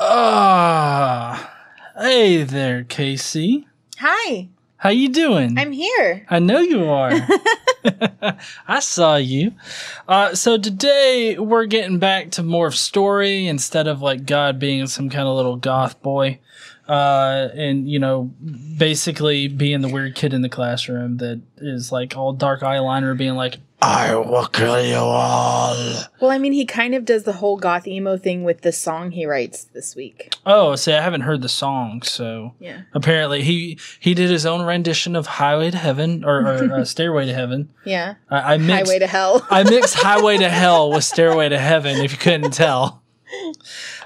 Ah, hey there, Casey. Hi, How you doing? I'm here. I know you are. I saw you. Uh, so today we're getting back to more of story instead of like God being some kind of little goth boy, uh, and you know, basically being the weird kid in the classroom that is like all dark eyeliner, being like, "I will kill you all." Well, I mean, he kind of does the whole goth emo thing with the song he writes this week. Oh, see, I haven't heard the song, so Yeah. apparently he he did his own rendition of "Highway to Heaven" or, or uh, "Stairway to Heaven." Yeah. I, I mixed, Highway to Hell. I mixed Highway to Hell with Stairway to Heaven, if you couldn't tell.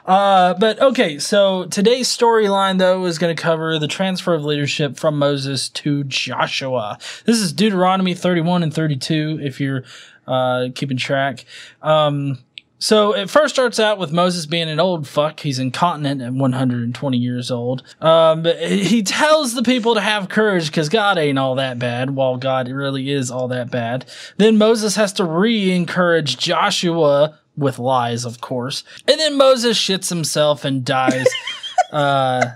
Uh, but okay, so today's storyline, though, is going to cover the transfer of leadership from Moses to Joshua. This is Deuteronomy 31 and 32, if you're uh, keeping track. Um, so it first starts out with Moses being an old fuck. He's incontinent at 120 years old. Um, he tells the people to have courage because God ain't all that bad, while God really is all that bad. Then Moses has to re-encourage Joshua with lies, of course. And then Moses shits himself and dies. uh,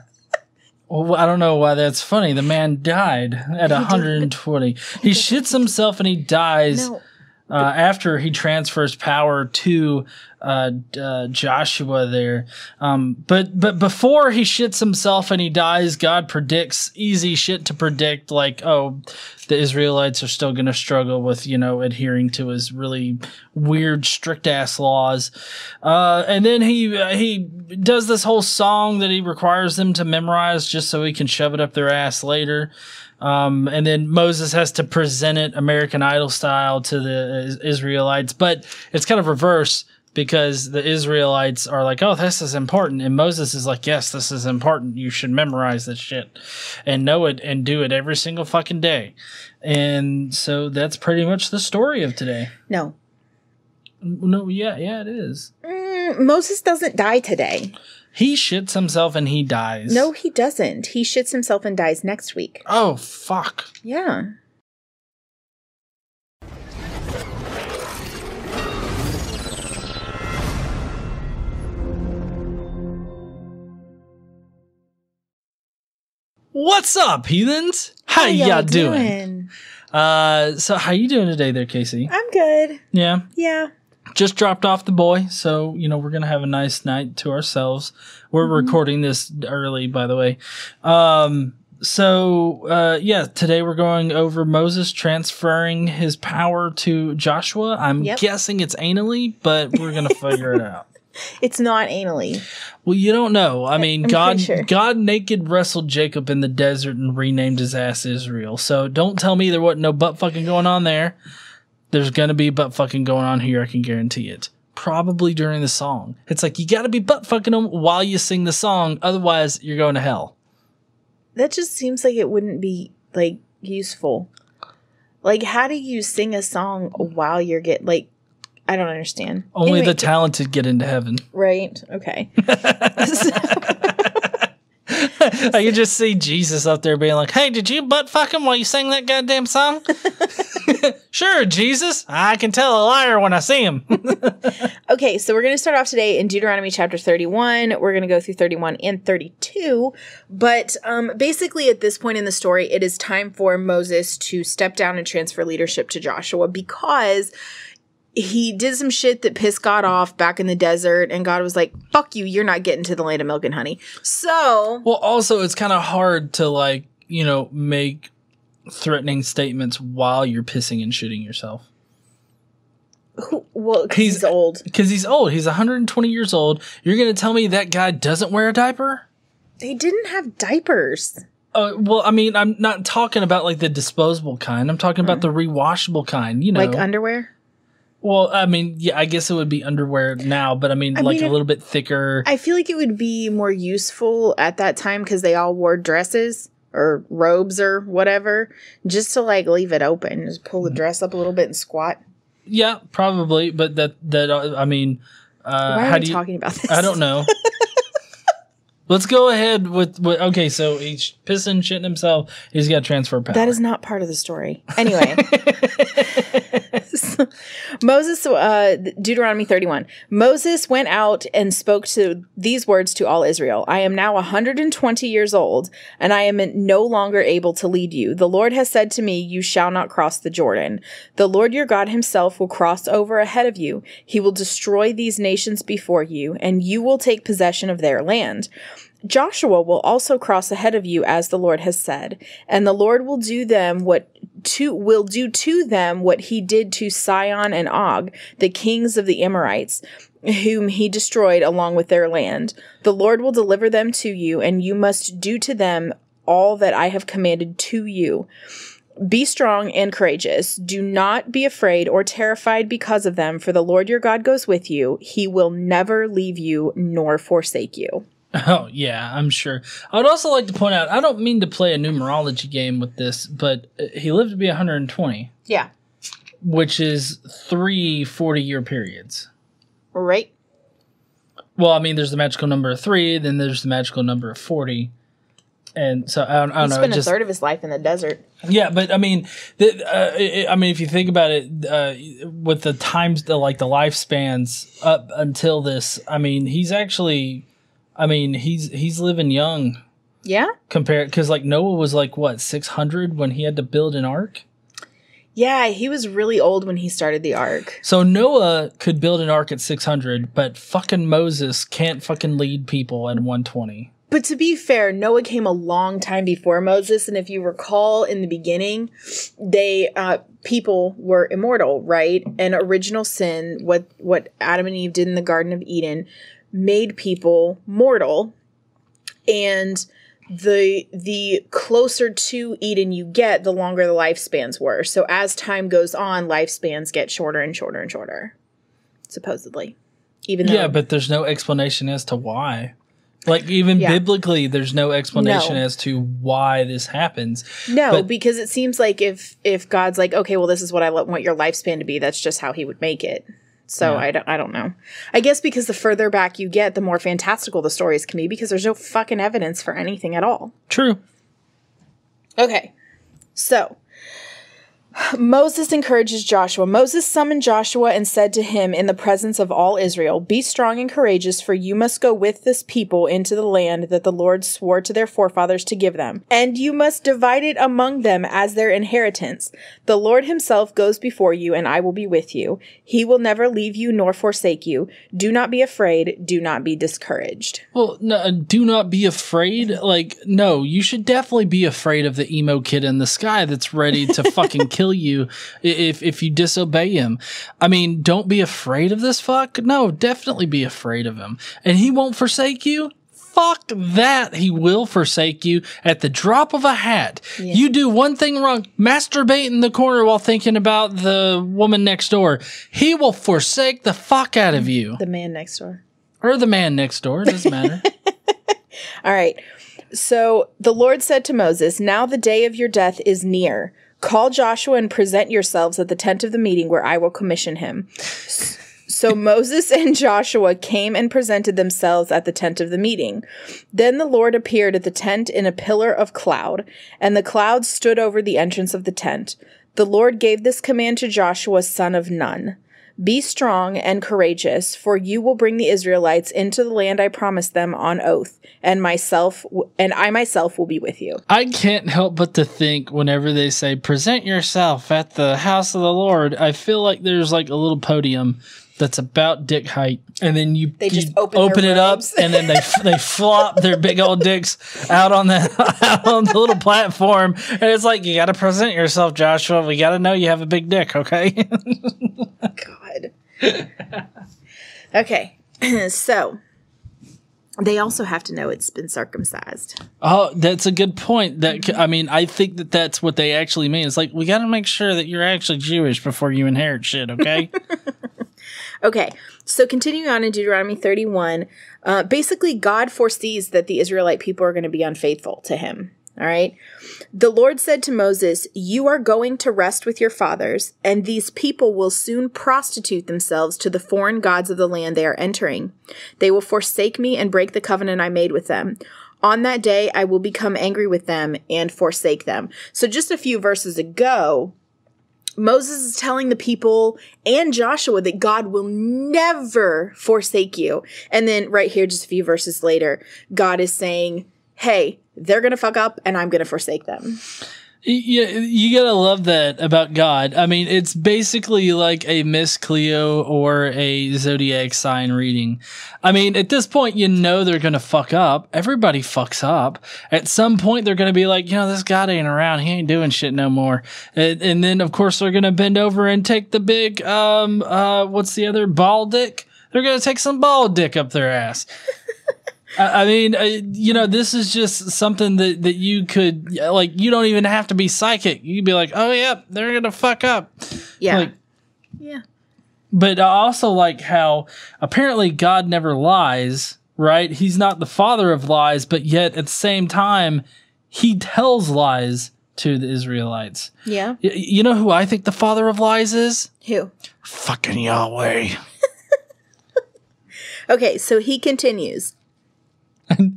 well, I don't know why that's funny. The man died at 120. He shits himself and he dies no. Uh, after he transfers power to uh, uh, Joshua there. Um, but but before he shits himself and he dies, God predicts easy shit to predict, like oh, the Israelites are still going to struggle with you know adhering to his really weird, strict ass laws. Uh, and then he uh, he does this whole song that he requires them to memorize just so he can shove it up their ass later. Um, and then Moses has to present it American Idol style to the Israelites, but it's kind of reverse because the Israelites are like, "Oh, this is important," and Moses is like, "Yes, this is important. You should memorize this shit and know it and do it every single fucking day." And so that's pretty much the story of today. No. No, yeah, yeah, it is. Mm, Moses doesn't die today. He shits himself and he dies. No, he doesn't. He shits himself and dies next week. Oh fuck. Yeah. What's up, heathens? How, y'all, doing? Uh, so how you doing today, there, Casey? I'm good. Yeah, Yeah. Just dropped off the boy, so you know we're gonna have a nice night to ourselves. We're recording this early, by the way. Um, so uh, yeah, today we're going over Moses transferring his power to Joshua. I'm Yep. guessing it's anally, but we're gonna figure it out. It's not anally. Well, you don't know. I mean, I'm God, sure. God naked wrestled Jacob in the desert and renamed his ass Israel. So don't tell me there wasn't no butt fucking going on there. There's gonna be butt fucking going on here. I can guarantee it. Probably during the song. It's like you gotta be butt fucking them while you sing the song. Otherwise, you're going to hell. That just seems like it wouldn't be like useful. Like, how do you sing a song while you're get like? I don't understand. Only Anyway, the talented get into heaven. right. Okay. I can just see Jesus up there being like, "Hey, did you butt fuck him while you sang that goddamn song?" sure, Jesus. I can tell a liar when I see him. Okay, so we're going to start off today in Deuteronomy chapter 31. We're going to go through 31 and 32. But um, basically, at this point in the story, it is time for Moses to step down and transfer leadership to Joshua because he did some shit that pissed God off back in the desert. And God was like, fuck you, you're not getting to the land of milk and honey. So, Well, also, it's kind of hard to like, you know, make threatening statements while you're pissing and shitting yourself. who, well, 'cause He's- he's old. Because he's old. He's 120 years old. You're going to tell me that guy doesn't wear a diaper? They didn't have diapers. Uh, well, I mean, I'm not talking about like the disposable kind. I'm talking about the rewashable kind, you know. Like underwear. Well, I mean, yeah, I guess it would be underwear now, but I mean, I like mean, a little bit thicker. I feel like it would be more useful at that time because they all wore dresses or robes or whatever, just to like leave it open, just pull the dress up a little bit and squat. yeah, probably, but that, that, uh, I mean, uh, Why are how we do you, talking about this? I don't know. Let's go ahead with, with okay. So he's pissing, shitting himself. He's got transfer power. That is not part of the story. Anyway, Moses, uh, Deuteronomy 31. Moses went out and spoke to these words to all Israel I am now 120 years old, and I am no longer able to lead you. The Lord has said to me, You shall not cross the Jordan. The Lord your God himself will cross over ahead of you. He will destroy these nations before you, and you will take possession of their land. Joshua will also cross ahead of you as the Lord has said, and the Lord will do them what to will do to them what he did to Sihon and Og, the kings of the Amorites, whom he destroyed along with their land. The Lord will deliver them to you, and you must do to them all that I have commanded to you. Be strong and courageous. Do not be afraid or terrified because of them, for the Lord your God goes with you. He will never leave you nor forsake you. Oh, yeah, I'm sure. I would also like to point out I don't mean to play a numerology game with this, but uh, he lived to be 120, Yeah. which is three 40 year periods. Right? Well, I mean, there's the magical number of three, then there's the magical number of 40. And so I don't, I don't He know. it spent just, a third of his life in the desert. Yeah, but I mean, the, uh, it, I mean, if you think about it, uh, with the times, the like the lifespans up until this, I mean, he's actually, I mean, he's he's living young Yeah? compared because like Noah was like what six hundred when he had to build an ark. Yeah, he was really old when he started the ark. So Noah could build an ark at six hundred, but fucking Moses can't fucking lead people at one twenty. But to be fair, Noah came a long time before Moses, and if you recall in the beginning, they uh, people were immortal, right? And original sin, what what Adam and Eve did in the Garden of Eden, made people mortal, and the the closer to Eden you get, the longer the lifespans were. So as time goes on, lifespans get shorter and shorter and shorter, supposedly. Even though Yeah, but there's no explanation as to why. Like even Yeah. biblically, there's no explanation No. as to why this happens. No, But- because it seems like if if God's like, okay, well, this is what I want your lifespan to be, that's just how He would make it. So Yeah. I don't, I don't know. I guess because the further back you get, the more fantastical the stories can be because there's no fucking evidence for anything at all. True. Okay, so Moses encourages Joshua. Moses summoned Joshua and said to him in the presence of all Israel, Be strong and courageous, for you must go with this people into the land that the Lord swore to their forefathers to give them, and you must divide it among them as their inheritance. The Lord himself goes before you, and I will be with you. He will never leave you nor forsake you. Do not be afraid, do not be discouraged. Well, no, uh, do not be afraid. Like, no, you should definitely be afraid of the emo kid in the sky that's ready to fucking kill you if if you disobey him. I mean, don't be afraid of this fuck. No, definitely be afraid of him, and he won't forsake you. Fuck that. He will forsake you at the drop of a hat. You do one thing wrong, masturbate in the corner while thinking about the woman next door. He will forsake the fuck out of you. The man next door. Or the man next door. It doesn't matter. All right. So the Lord said to Moses, Now the day of your death is near. Call Joshua and present yourselves at the tent of the meeting where I will commission him. So Moses and Joshua came and presented themselves at the tent of the meeting. Then the Lord appeared at the tent in a pillar of cloud, and the cloud stood over the entrance of the tent. The Lord gave this command to Joshua, son of Nun. Be strong and courageous, for you will bring the Israelites into the land I promised them on oath, and myself and I myself will be with you. I can't help but to think whenever they say present yourself at the house of the Lord, I feel like there's like a little podium that's about dick height, and then you They just you open their it up, and then they they flop their big old dicks out on the out on the little platform, and it's like you got to present yourself, Joshua. We got to know you have a big dick, okay? God. okay, so they also have to know it's been circumcised. oh, that's a good point. That I mean, I think that that's what they actually mean. It's like we got to make sure that you're actually Jewish before you inherit shit, okay? Okay, so continuing on in Deuteronomy 31, uh, basically, God foresees that the Israelite people are going to be unfaithful to him, All right. The Lord said to Moses, You are going to rest with your fathers, and these people will soon prostitute themselves to the foreign gods of the land they are entering. They will forsake me and break the covenant I made with them. On that day, I will become angry with them and forsake them. So, just a few verses ago, Moses is telling the people and Joshua that God will never forsake you. And then, right here, just a few verses later, God is saying, Hey, they're going to fuck up and I'm going to forsake them. Yeah, you gotta love that about God. I mean, it's basically like a Miss Cleo or a zodiac sign reading. I mean, at this point, you know they're gonna fuck up. Everybody fucks up. At some point, they're gonna be like, you know, this God ain't around. He ain't doing shit no more. And, and then, of course, they're gonna bend over and take the big, um, uh, what's the other ball dick? They're gonna take some ball dick up their ass. I mean, uh, you know, this is just something that, that you could, like, you don't even have to be psychic. You would be like, oh, yeah, they're going to fuck up. Yeah. Like, yeah. but I also like how apparently God never lies, right? He's not the father of lies, but yet at the same time, he tells lies to the Israelites. Yeah. Y- you know who I think the father of lies is? Who? Fucking Yahweh. Okay, so he continues.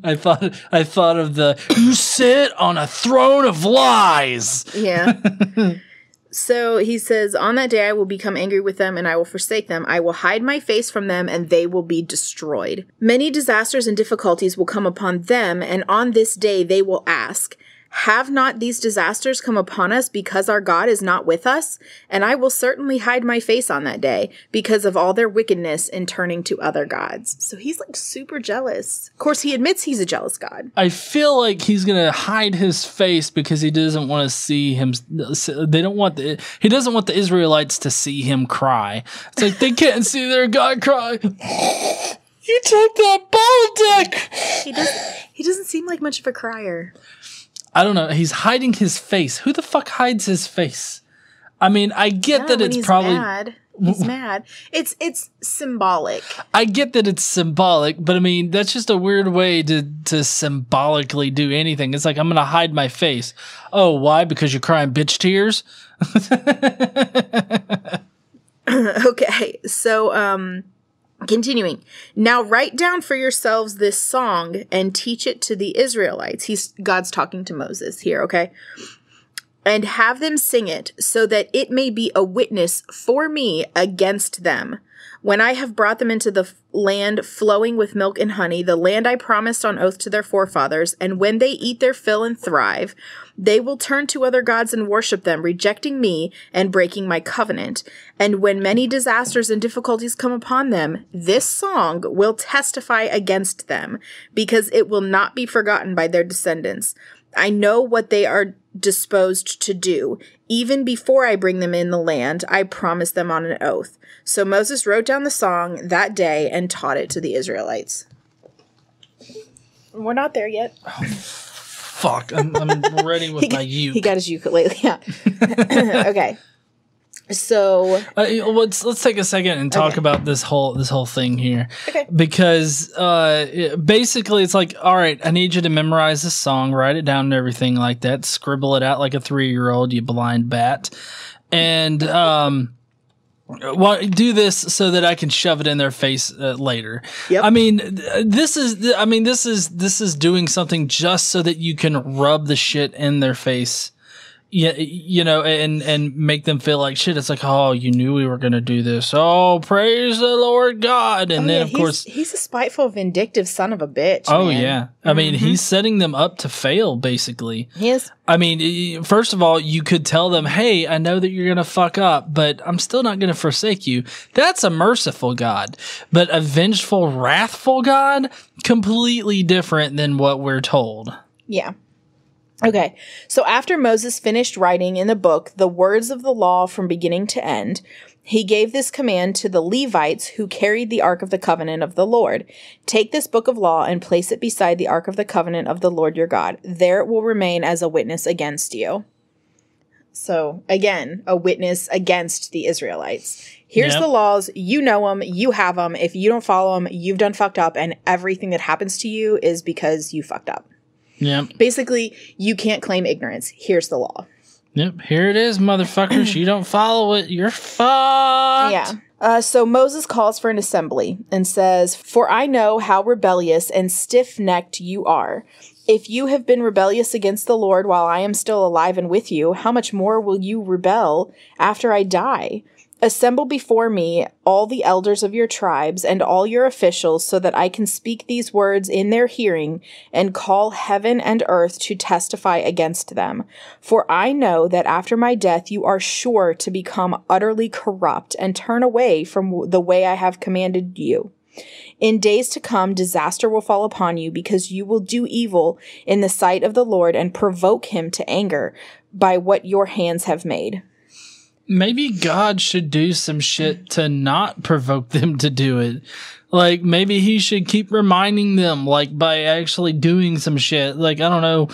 I thought I thought of the you sit on a throne of lies. Yeah. so he says, On that day I will become angry with them and I will forsake them. I will hide my face from them and they will be destroyed. Many disasters and difficulties will come upon them, and on this day they will ask, have not these disasters come upon us because our God is not with us? And I will certainly hide my face on that day because of all their wickedness in turning to other gods. So he's like super jealous. Of course, he admits he's a jealous God. I feel like he's gonna hide his face because he doesn't want to see him. They don't want the he doesn't want the Israelites to see him cry. It's like they can't see their God cry. You took that ball dick. He doesn't he doesn't seem like much of a crier. I don't know. He's hiding his face. Who the fuck hides his face? I mean, I get Yeah, that it's he's probably. mad. He's mad. It's it's symbolic. I get that it's symbolic, but I mean that's just a weird way to to symbolically do anything. It's like I'm gonna hide my face. Oh, why? Because you're crying bitch tears. Okay, so um continuing. Now write down for yourselves this song and teach it to the Israelites. He's God's talking to Moses here, okay? And have them sing it so that it may be a witness for me against them. When I have brought them into the land flowing with milk and honey, the land I promised on oath to their forefathers, and when they eat their fill and thrive, they will turn to other gods and worship them, rejecting me and breaking my covenant. And when many disasters and difficulties come upon them, this song will testify against them, because it will not be forgotten by their descendants. I know what they are disposed to do. Even before I bring them in the land, I promise them on an oath. So Moses wrote down the song that day and taught it to the Israelites. We're not there yet. Fuck, I'm, I'm ready with my uke. He got his ukulele. Yeah. okay. So Uh, let's let's take a second and talk Okay. about this whole this whole thing here. Okay. Because uh, it- basically, it's like, all right, I need you to memorize this song, write it down, and everything like that. Scribble it out like a three year old, you blind bat, and um. Well, do this so that I can shove it in their face uh, later. Yep. I mean, this is I mean, this is this is doing something just so that you can rub the shit in their face yeah, you know, and and make them feel like shit. It's like, oh, you knew we were gonna do this. Oh, praise the Lord God! And Oh, then yeah, of course, he's a spiteful, vindictive son of a bitch. oh man. yeah. I mean, Mm-hmm. he's setting them up to fail, basically. Yes. I mean, first of all, you could tell them, hey, I know that you're gonna fuck up, but I'm still not gonna forsake you. That's a merciful God, but a vengeful, wrathful God, completely different than what we're told. Yeah. Okay. So after Moses finished writing in the book the words of the law from beginning to end, he gave this command to the Levites who carried the Ark of the Covenant of the Lord Take this book of law and place it beside the Ark of the Covenant of the Lord your God. There it will remain as a witness against you. So, again, a witness against the Israelites. Here's Yep. the laws. You know them. You have them. If you don't follow them, you've done fucked up, and everything that happens to you is because you fucked up. Yep. Basically, you can't claim ignorance. Here's the law. Yep. Here it is, motherfuckers. you don't follow it, you're fucked. Yeah. Uh, so Moses calls for an assembly and says, For I know how rebellious and stiff necked you are. If you have been rebellious against the Lord while I am still alive and with you, how much more will you rebel after I die? Assemble before me all the elders of your tribes and all your officials, so that I can speak these words in their hearing and call heaven and earth to testify against them. For I know that after my death you are sure to become utterly corrupt and turn away from the way I have commanded you. In days to come, disaster will fall upon you because you will do evil in the sight of the Lord and provoke him to anger by what your hands have made. Maybe God should do some shit to not provoke them to do it. Like maybe he should keep reminding them like by actually doing some shit. Like I don't know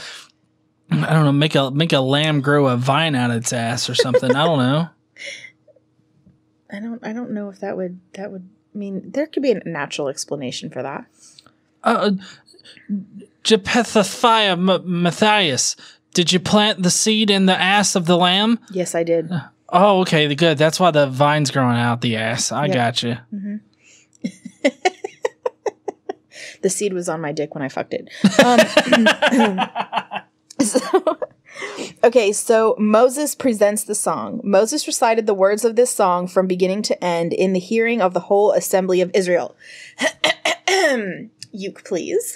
I don't know, make a make a lamb grow a vine out of its ass or something. I don't know. I don't I don't know if that would that would mean there could be a natural explanation for that. Uh Jephthah M- Matthias, did you plant the seed in the ass of the lamb? Yes, I did. Oh, okay, the good. That's why the vine's growing out the ass. I Yep. gotcha. The seed was on my dick when I fucked it. Um, so- okay, so Moses presents the song. Moses recited the words of this song from beginning to end in the hearing of the whole assembly of Israel. Uke, please.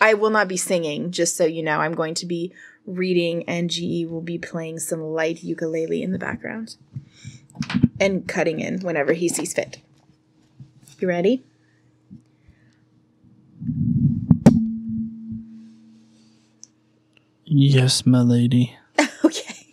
I will not be singing, just so you know. I'm going to be reading, and GE will be playing some light ukulele in the background and cutting in whenever he sees fit. You ready? Yes, my lady. Okay.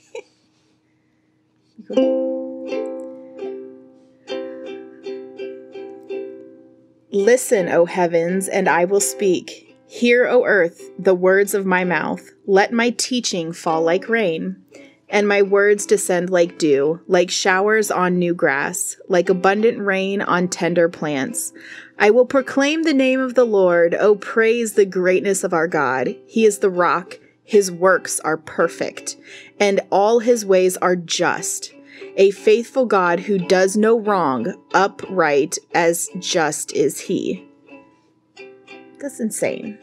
Listen, O heavens, and I will speak. Hear, O earth, the words of my mouth. Let my teaching fall like rain, and my words descend like dew, like showers on new grass, like abundant rain on tender plants. I will proclaim the name of the Lord. O praise the greatness of our God. He is the rock. His works are perfect, and all his ways are just. A faithful God who does no wrong, upright as just is he. That's insane.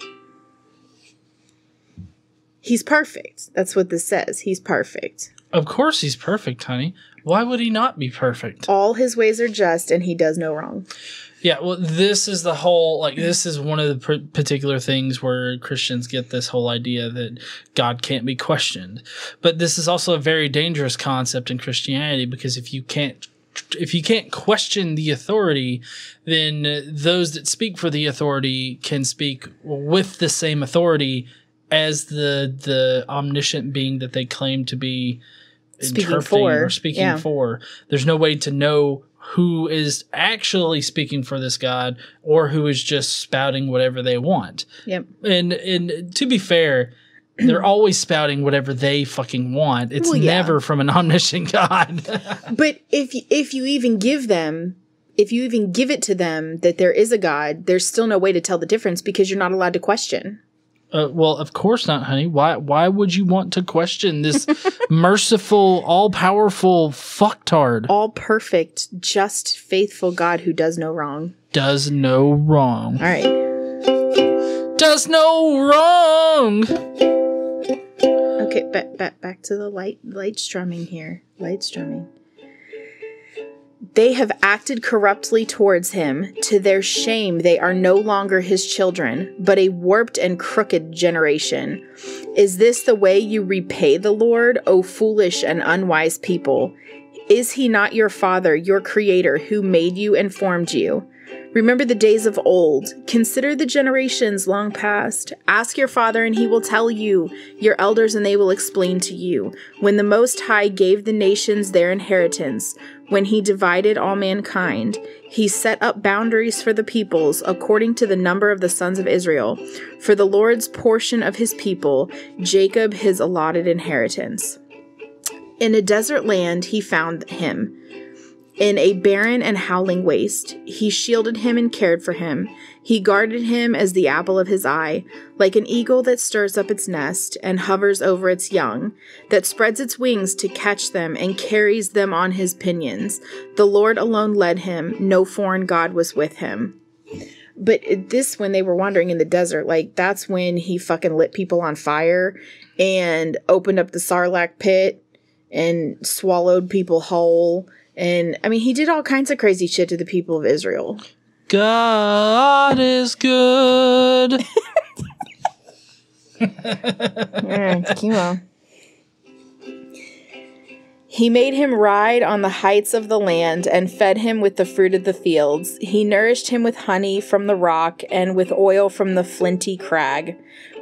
He's perfect. That's what this says. He's perfect. Of course he's perfect, honey. Why would he not be perfect? All his ways are just, and he does no wrong. Yeah, well, this is the whole like this is one of the pr- particular things where Christians get this whole idea that God can't be questioned. But this is also a very dangerous concept in Christianity because if you can't if you can't question the authority, then those that speak for the authority can speak with the same authority as the the omniscient being that they claim to be Speaking interpreting for, or speaking yeah. for. There's no way to know who is actually speaking for this God or who is just spouting whatever they want. Yep. And and to be fair, they're always spouting whatever they fucking want. It's Well, yeah. never from an omniscient God. But if if you even give them, if you even give it to them that there is a God, there's still no way to tell the difference because you're not allowed to question. uh, well, of course not, honey. Why why would you want to question this merciful, all powerful fucktard? All perfect, just, faithful God who does no wrong. Does no wrong. All right. Does no wrong. Okay, back back back to the light light strumming here. Light strumming. They have acted corruptly towards him. To their shame, they are no longer his children, but a warped and crooked generation. Is this the way you repay the Lord, O foolish and unwise people? Is he not your father, your creator, who made you and formed you? Remember the days of old. Consider the generations long past. Ask your father, and he will tell you, your elders, and they will explain to you. When the Most High gave the nations their inheritance, when he divided all mankind, he set up boundaries for the peoples according to the number of the sons of Israel. For the Lord's portion of his people, Jacob his allotted inheritance. In a desert land, he found him in a barren and howling waste. He shielded him and cared for him. He guarded him as the apple of his eye, like an eagle that stirs up its nest and hovers over its young, that spreads its wings to catch them and carries them on his pinions. The Lord alone led him, no foreign God was with him. But this, when they were wandering in the desert, like that's when he fucking lit people on fire and opened up the Sarlacc pit and swallowed people whole. And I mean, he did all kinds of crazy shit to the people of Israel. God is good. Mm, chemo. He made him ride on the heights of the land and fed him with the fruit of the fields. He nourished him with honey from the rock and with oil from the flinty crag,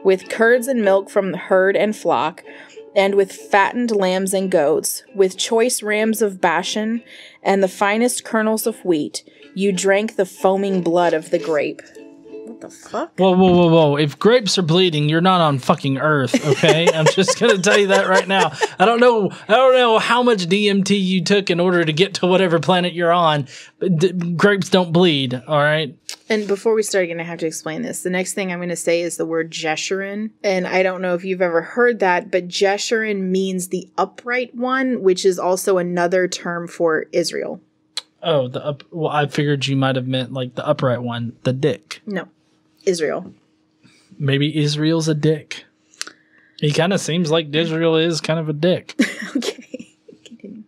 with curds and milk from the herd and flock, and with fattened lambs and goats, with choice rams of Bashan and the finest kernels of wheat. You drank the foaming blood of the grape. What the fuck? Whoa, whoa, whoa, whoa. If grapes are bleeding, you're not on fucking Earth, okay? I'm just gonna tell you that right now. I don't know I don't know how much DMT you took in order to get to whatever planet you're on, but d- grapes don't bleed, all right? And before we start, you're gonna have to explain this. The next thing I'm gonna say is the word Jeshurun, and I don't know if you've ever heard that, but Jeshurun means the upright one, which is also another term for Israel. Oh, the up well, I figured you might have meant like the upright one, the dick. No, Israel. Maybe Israel's a dick. He kind of seems like Israel is kind of a dick. Okay. Continue.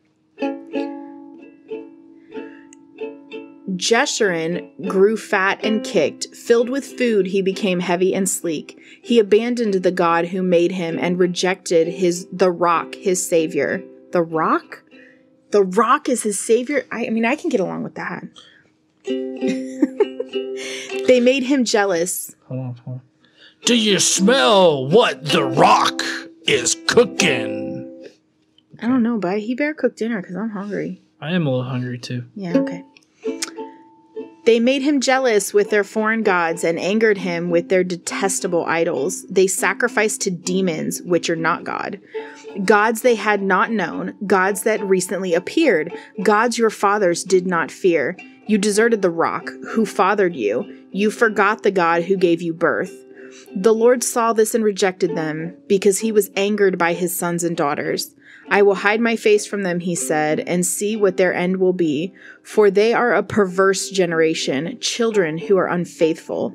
Jeshurun grew fat and kicked. Filled with food, he became heavy and sleek. He abandoned the God who made him and rejected his the rock, his savior. The rock? The rock is his savior? I, I mean, I can get along with that. they made him jealous. Hold on, hold on. Do you smell what the rock is cooking? I don't know, but he better cook dinner because I'm hungry. I am a little hungry too. Yeah, okay. They made him jealous with their foreign gods and angered him with their detestable idols. They sacrificed to demons, which are not God. Gods they had not known, gods that recently appeared, gods your fathers did not fear. You deserted the rock, who fathered you. You forgot the God who gave you birth. The Lord saw this and rejected them, because he was angered by his sons and daughters. I will hide my face from them, he said, and see what their end will be, for they are a perverse generation, children who are unfaithful.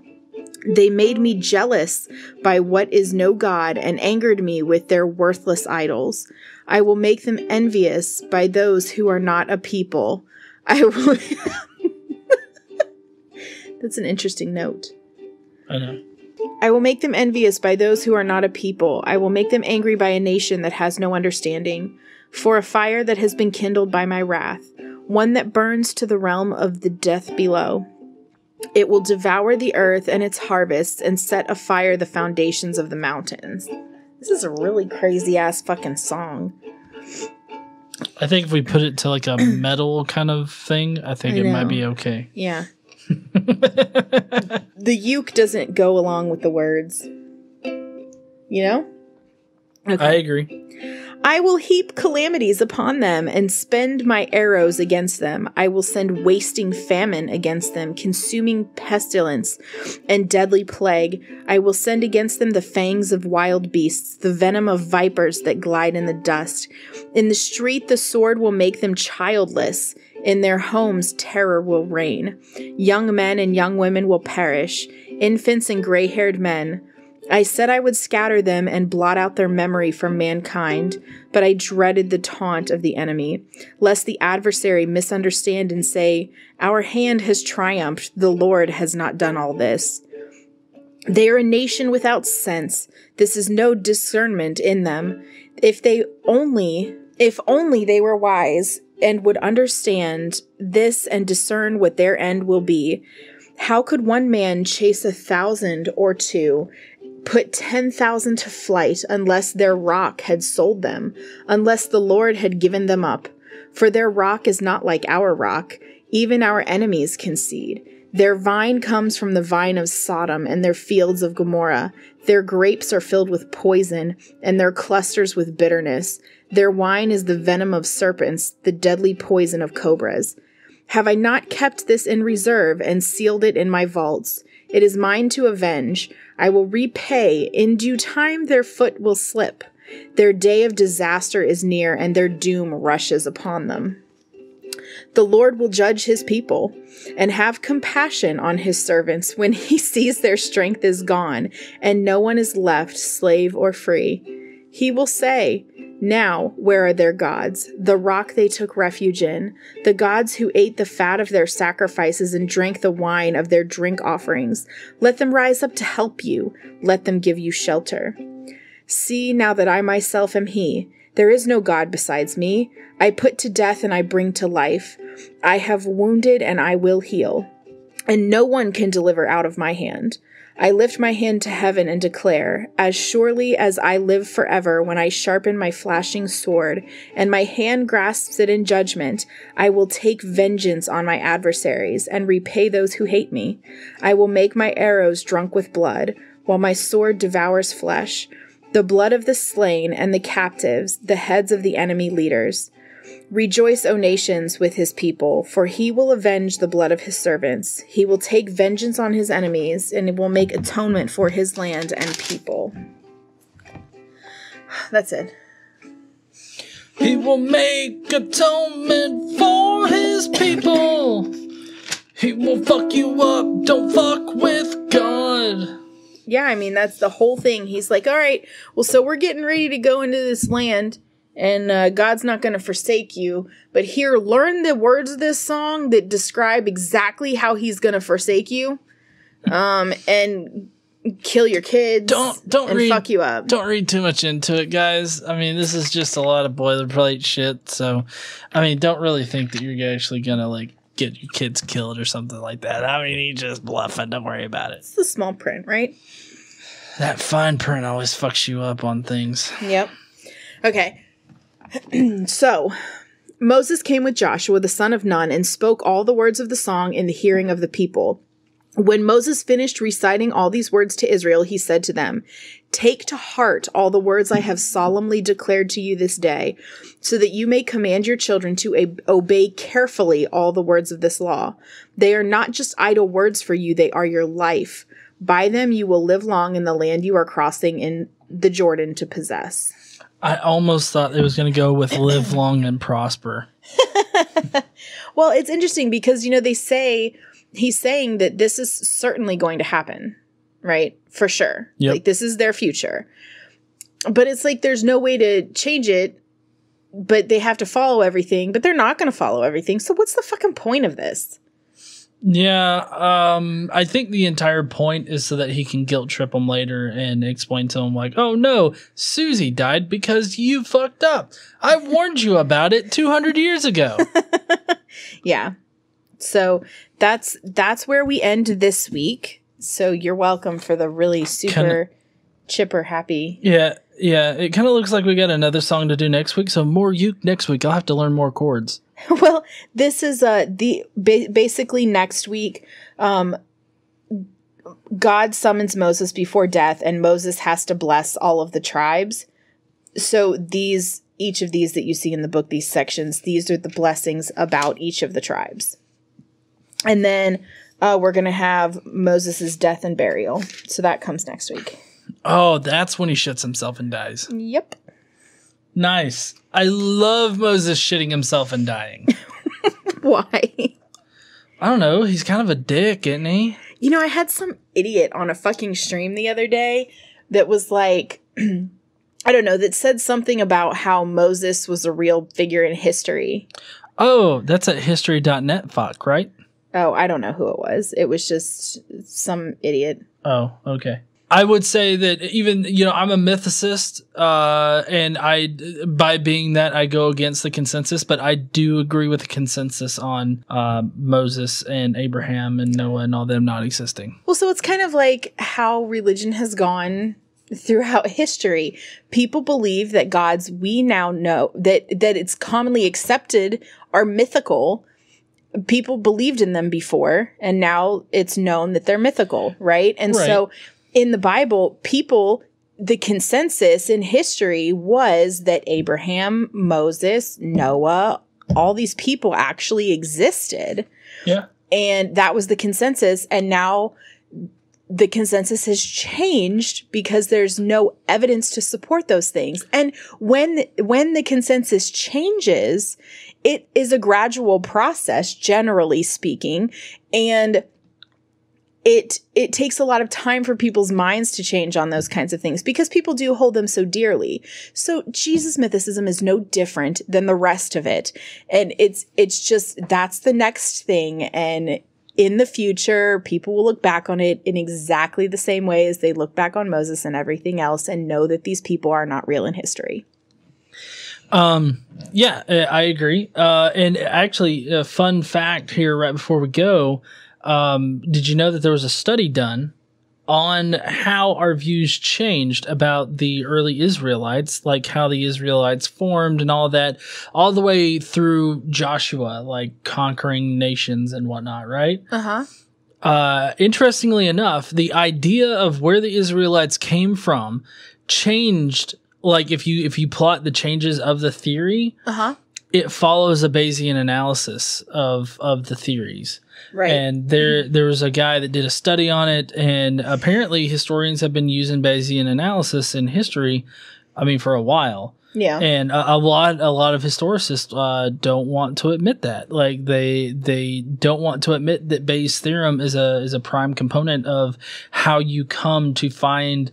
They made me jealous by what is no God and angered me with their worthless idols. I will make them envious by those who are not a people. I will. That's an interesting note. I know. I will make them envious by those who are not a people. I will make them angry by a nation that has no understanding. For a fire that has been kindled by my wrath, one that burns to the realm of the death below. It will devour the earth and its harvests and set afire the foundations of the mountains. This is a really crazy ass fucking song. I think if we put it to like a metal kind of thing, I think I it might be okay. Yeah. the uke doesn't go along with the words. You know? I agree. I will heap calamities upon them and spend my arrows against them. I will send wasting famine against them, consuming pestilence and deadly plague. I will send against them the fangs of wild beasts, the venom of vipers that glide in the dust. In the street, the sword will make them childless. In their homes, terror will reign. Young men and young women will perish, infants and gray haired men. I said I would scatter them and blot out their memory from mankind, but I dreaded the taunt of the enemy, lest the adversary misunderstand and say, Our hand has triumphed, the Lord has not done all this. They are a nation without sense. This is no discernment in them. If they only, if only they were wise and would understand this and discern what their end will be. How could one man chase a thousand or two, put 10,000 to flight unless their rock had sold them, unless the Lord had given them up? For their rock is not like our rock, even our enemies concede. Their vine comes from the vine of Sodom and their fields of Gomorrah. Their grapes are filled with poison and their clusters with bitterness. Their wine is the venom of serpents, the deadly poison of cobras. Have I not kept this in reserve and sealed it in my vaults? It is mine to avenge. I will repay. In due time, their foot will slip. Their day of disaster is near, and their doom rushes upon them. The Lord will judge his people and have compassion on his servants when he sees their strength is gone and no one is left, slave or free. He will say, Now, where are their gods, the rock they took refuge in, the gods who ate the fat of their sacrifices and drank the wine of their drink offerings? Let them rise up to help you, let them give you shelter. See now that I myself am He. There is no God besides me. I put to death and I bring to life. I have wounded and I will heal. And no one can deliver out of my hand. I lift my hand to heaven and declare, As surely as I live forever, when I sharpen my flashing sword, and my hand grasps it in judgment, I will take vengeance on my adversaries, and repay those who hate me. I will make my arrows drunk with blood, while my sword devours flesh the blood of the slain and the captives, the heads of the enemy leaders. Rejoice, O nations, with his people, for he will avenge the blood of his servants. He will take vengeance on his enemies, and will make atonement for his land and people. That's it. He will make atonement for his people. He will fuck you up. Don't fuck with God yeah, I mean that's the whole thing. He's like, all right, well, so we're getting ready to go into this land, and uh, God's not going to forsake you. But here, learn the words of this song that describe exactly how He's going to forsake you, um, and kill your kids. Don't don't and read, fuck you up. Don't read too much into it, guys. I mean, this is just a lot of boilerplate shit. So, I mean, don't really think that you're actually gonna like get your kids killed or something like that. I mean, he just bluffing. Don't worry about it. It's the small print, right? That fine print always fucks you up on things. Yep. Okay. so Moses came with Joshua, the son of Nun, and spoke all the words of the song in the hearing of the people. When Moses finished reciting all these words to Israel, he said to them, Take to heart all the words I have solemnly declared to you this day, so that you may command your children to obey carefully all the words of this law. They are not just idle words for you, they are your life. By them you will live long in the land you are crossing in the Jordan to possess. I almost thought it was going to go with live long and prosper. well, it's interesting because, you know, they say he's saying that this is certainly going to happen, right? For sure. Yep. Like this is their future. But it's like there's no way to change it, but they have to follow everything, but they're not going to follow everything. So what's the fucking point of this? Yeah, um, I think the entire point is so that he can guilt trip him later and explain to him like, "Oh no, Susie died because you fucked up. I warned you about it 200 years ago." yeah. So that's that's where we end this week. So you're welcome for the really super chipper happy. Yeah, yeah. It kind of looks like we got another song to do next week. So more you next week. I'll have to learn more chords. well, this is uh the ba- basically next week. Um, God summons Moses before death, and Moses has to bless all of the tribes. So these, each of these that you see in the book, these sections, these are the blessings about each of the tribes. And then uh, we're going to have Moses' death and burial. So that comes next week. Oh, that's when he shits himself and dies. Yep. Nice. I love Moses shitting himself and dying. Why? I don't know. He's kind of a dick, isn't he? You know, I had some idiot on a fucking stream the other day that was like, I don't know, that said something about how Moses was a real figure in history. Oh, that's at history.net, fuck, right? Oh, I don't know who it was. It was just some idiot. Oh, okay. I would say that even you know I'm a mythicist, uh, and I by being that I go against the consensus, but I do agree with the consensus on uh, Moses and Abraham and Noah and all them not existing. Well, so it's kind of like how religion has gone throughout history. People believe that gods we now know that that it's commonly accepted are mythical people believed in them before and now it's known that they're mythical right and right. so in the Bible, people, the consensus in history was that Abraham, Moses, Noah, all these people actually existed. Yeah. And that was the consensus. And now the consensus has changed because there's no evidence to support those things. And when when the consensus changes, it is a gradual process generally speaking, and it it takes a lot of time for people's minds to change on those kinds of things because people do hold them so dearly. So Jesus mythicism is no different than the rest of it. And it's it's just that's the next thing and in the future, people will look back on it in exactly the same way as they look back on Moses and everything else and know that these people are not real in history. Um, yeah, I agree. Uh, and actually, a fun fact here right before we go um, did you know that there was a study done on how our views changed about the early Israelites, like how the Israelites formed and all that, all the way through Joshua, like conquering nations and whatnot, right? Uh-huh. Uh, interestingly enough, the idea of where the Israelites came from changed. Like if you if you plot the changes of the theory, Uh-huh. it follows a Bayesian analysis of of the theories. Right. And there there was a guy that did a study on it, and apparently historians have been using Bayesian analysis in history. I mean, for a while. yeah. And a, a lot a lot of historicists uh, don't want to admit that. Like they they don't want to admit that Bayes' theorem is a is a prime component of how you come to find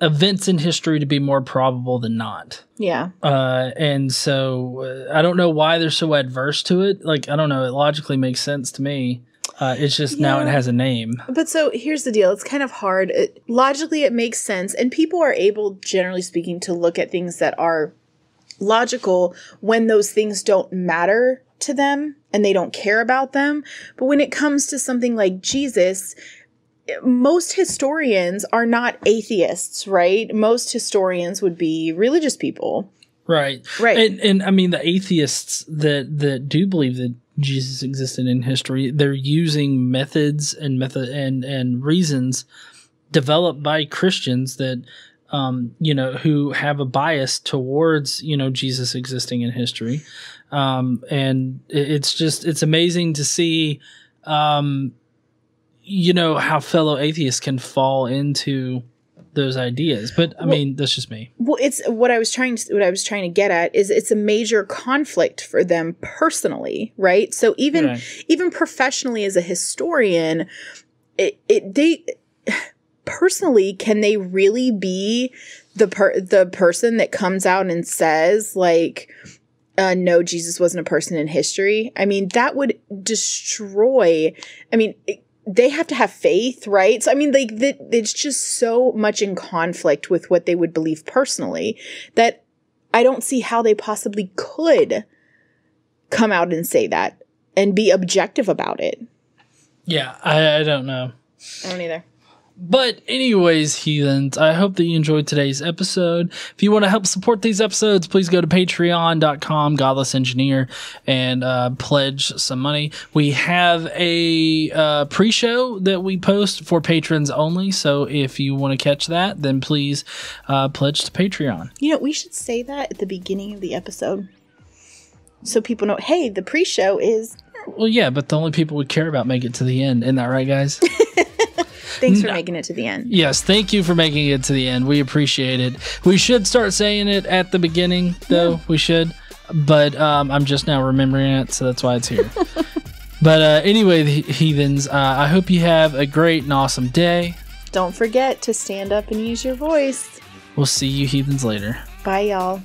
events in history to be more probable than not. yeah. Uh, and so uh, I don't know why they're so adverse to it. Like I don't know, it logically makes sense to me. Uh, it's just now it has a name. But so here's the deal. It's kind of hard. It, logically, it makes sense. And people are able, generally speaking, to look at things that are logical when those things don't matter to them and they don't care about them. But when it comes to something like Jesus, most historians are not atheists, right? Most historians would be religious people. Right. Right. And and I mean the atheists that that do believe that Jesus existed in history, they're using methods and method and and reasons developed by Christians that um, you know, who have a bias towards, you know, Jesus existing in history. Um, and it's just it's amazing to see um you know how fellow atheists can fall into those ideas. But I mean, that's just me. Well, it's what I was trying to what I was trying to get at is it's a major conflict for them personally, right? So even Right. even professionally as a historian, it, it they personally can they really be the per the person that comes out and says like uh, no, Jesus wasn't a person in history. I mean, that would destroy. I mean, it, they have to have faith, right? So, I mean, like, that it's just so much in conflict with what they would believe personally that I don't see how they possibly could come out and say that and be objective about it. Yeah, I, I don't know. I don't either. But anyways, heathens, I hope that you enjoyed today's episode. If you want to help support these episodes, please go to patreon.com, godless engineer, and uh, pledge some money. We have a uh, pre-show that we post for patrons only. So if you want to catch that, then please uh, pledge to Patreon. You know, we should say that at the beginning of the episode so people know, hey, the pre show is. Well, yeah, but the only people we care about make it to the end. Isn't that right, guys? Thanks for making it to the end. Yes, thank you for making it to the end. We appreciate it. We should start saying it at the beginning, though. We should, but um, I'm just now remembering it, so that's why it's here. but uh, anyway, the heathens, uh, I hope you have a great and awesome day. Don't forget to stand up and use your voice. We'll see you heathens later. Bye, y'all.